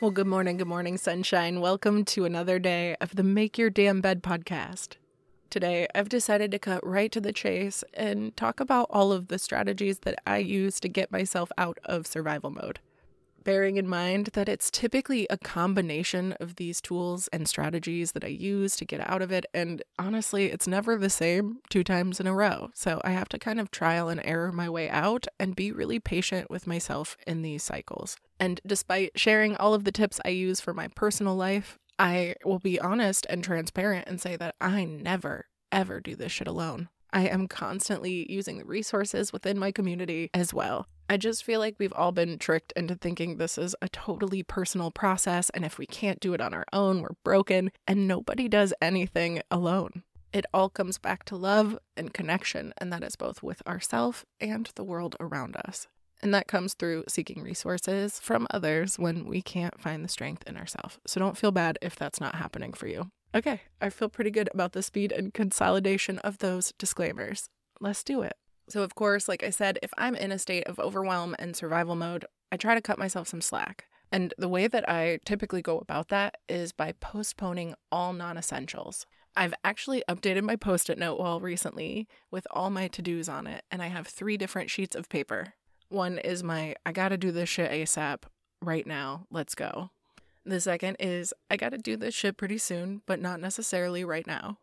Well, good morning, good morning, sunshine. Welcome to another day of the Make Your Damn Bed podcast. Today, I've decided to cut right to the chase and talk about all of the strategies that I use to get myself out of survival mode. Bearing in mind that it's typically a combination of these tools and strategies that I use to get out of it, and honestly, it's never the same two times in a row. So I have to kind of trial and error my way out and be really patient with myself in these cycles. And despite sharing all of the tips I use for my personal life, I will be honest and transparent and say that I never, ever do this shit alone. I am constantly using the resources within my community as well. I just feel like we've all been tricked into thinking this is a totally personal process, and if we can't do it on our own, we're broken, and nobody does anything alone. It all comes back to love and connection, and that is both with ourselves and the world around us. And that comes through seeking resources from others when we can't find the strength in ourselves. So don't feel bad if that's not happening for you. Okay, I feel pretty good about the speed and consolidation of those disclaimers. Let's do it. So, of course, like I said, if I'm in a state of overwhelm and survival mode, I try to cut myself some slack. And the way that I typically go about that is by postponing all non essentials. I've actually updated my post it note wall recently with all my to dos on it, and I have three different sheets of paper. One is my I gotta do this shit ASAP right now. Let's go. The second is I gotta do this shit pretty soon, but not necessarily right now.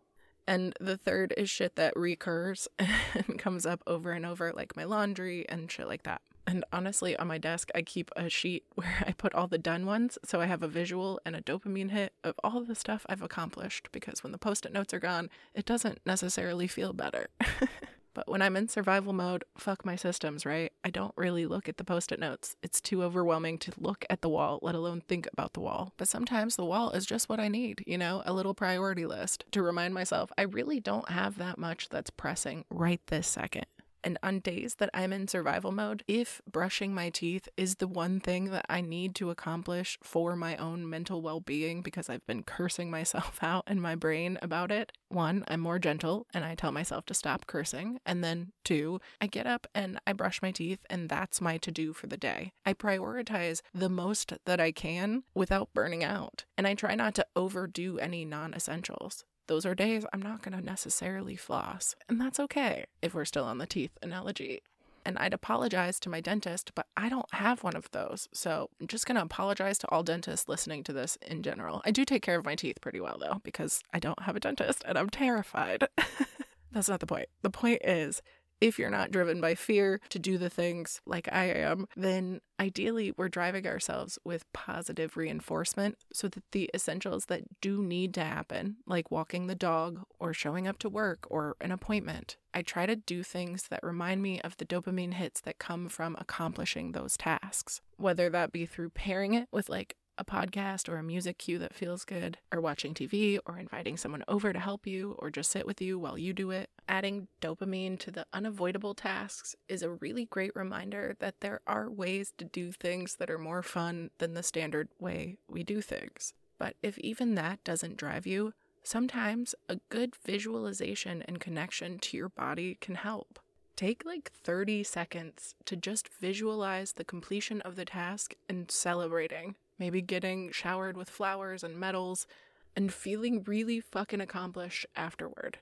And the third is shit that recurs and comes up over and over, like my laundry and shit like that. And honestly, on my desk, I keep a sheet where I put all the done ones. So I have a visual and a dopamine hit of all the stuff I've accomplished because when the post it notes are gone, it doesn't necessarily feel better. But when I'm in survival mode, fuck my systems, right? I don't really look at the post it notes. It's too overwhelming to look at the wall, let alone think about the wall. But sometimes the wall is just what I need, you know, a little priority list to remind myself I really don't have that much that's pressing right this second. And on days that I'm in survival mode, if brushing my teeth is the one thing that I need to accomplish for my own mental well being because I've been cursing myself out in my brain about it, one, I'm more gentle and I tell myself to stop cursing. And then two, I get up and I brush my teeth and that's my to do for the day. I prioritize the most that I can without burning out. And I try not to overdo any non essentials those are days I'm not going to necessarily floss. And that's okay if we're still on the teeth analogy. and I'd apologize to my dentist, but I don't have one of those. So I'm just going to apologize to all dentists listening to this in general. I do take care of my teeth pretty well, though, because I don't have a dentist and I'm terrified. That's not the point. The point is, if you're not driven by fear to do the things like I am, then ideally we're driving ourselves with positive reinforcement so that the essentials that do need to happen, like walking the dog or showing up to work or an appointment, I try to do things that remind me of the dopamine hits that come from accomplishing those tasks, whether that be through pairing it with like a podcast or a music cue that feels good, or watching TV, or inviting someone over to help you, or just sit with you while you do it. Adding dopamine to the unavoidable tasks is a really great reminder that there are ways to do things that are more fun than the standard way we do things. But if even that doesn't drive you, sometimes a good visualization and connection to your body can help. Take like 30 seconds to just visualize the completion of the task and celebrating maybe getting showered with flowers and medals, and feeling really fucking accomplished afterward.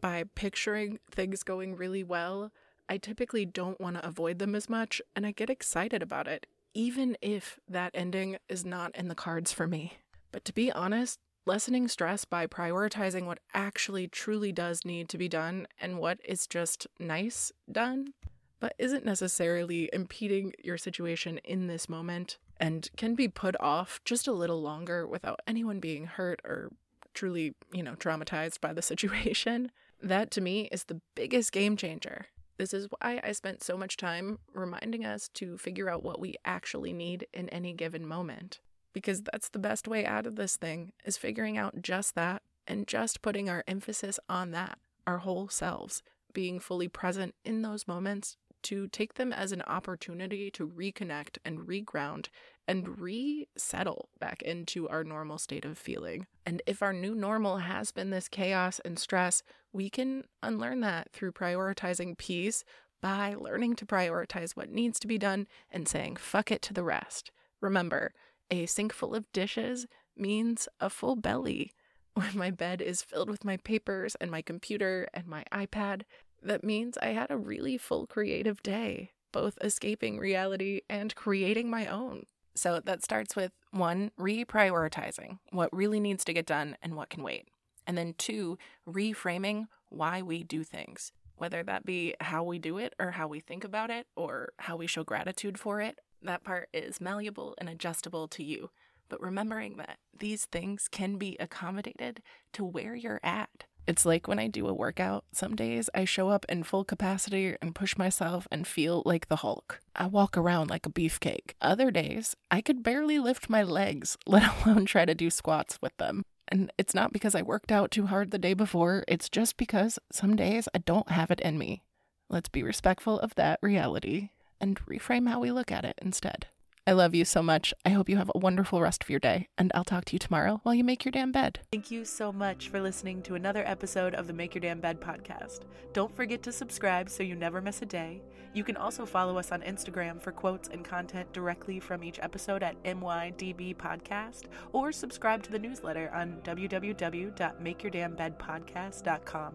By picturing things going really well, I typically don't want to avoid them as much, and I get excited about it, even if that ending is not in the cards for me. But to be honest, lessening stress by prioritizing what actually truly does need to be done and what is just nice done, but isn't necessarily impeding your situation in this moment, and can be put off just a little longer without anyone being hurt or truly, you know, traumatized by the situation, that to me is the biggest game changer. This is why I spent so much time reminding us to figure out what we actually need in any given moment. Because that's the best way out of this thing is figuring out just that and just putting our emphasis on that, our whole selves, being fully present in those moments to take them as an opportunity to reconnect and reground and resettle back into our normal state of feeling. And if our new normal has been this chaos and stress, we can unlearn that through prioritizing peace by learning to prioritize what needs to be done and saying fuck it to the rest. Remember, a sink full of dishes means a full belly. When my bed is filled with my papers and my computer and my iPad, that means I had a really full creative day, both escaping reality and creating my own. So that starts with one, reprioritizing what really needs to get done and what can wait. And then two, reframing why we do things, whether that be how we do it or how we think about it or how we show gratitude for it. That part is malleable and adjustable to you. But remembering that these things can be accommodated to where you're at. It's like when I do a workout, some days I show up in full capacity and push myself and feel like the Hulk. I walk around like a beefcake. Other days, I could barely lift my legs, let alone try to do squats with them. And it's not because I worked out too hard the day before, it's just because some days I don't have it in me. Let's be respectful of that reality and reframe how we look at it instead. I love you so much. I hope you have a wonderful rest of your day, and I'll talk to you tomorrow while you make your damn bed. Thank you so much for listening to another episode of the Make Your Damn Bed podcast. Don't forget to subscribe so you never miss a day. You can also follow us on Instagram for quotes and content directly from each episode at MYDB Podcast, or subscribe to the newsletter on www.makeyourdamnbedpodcast.com.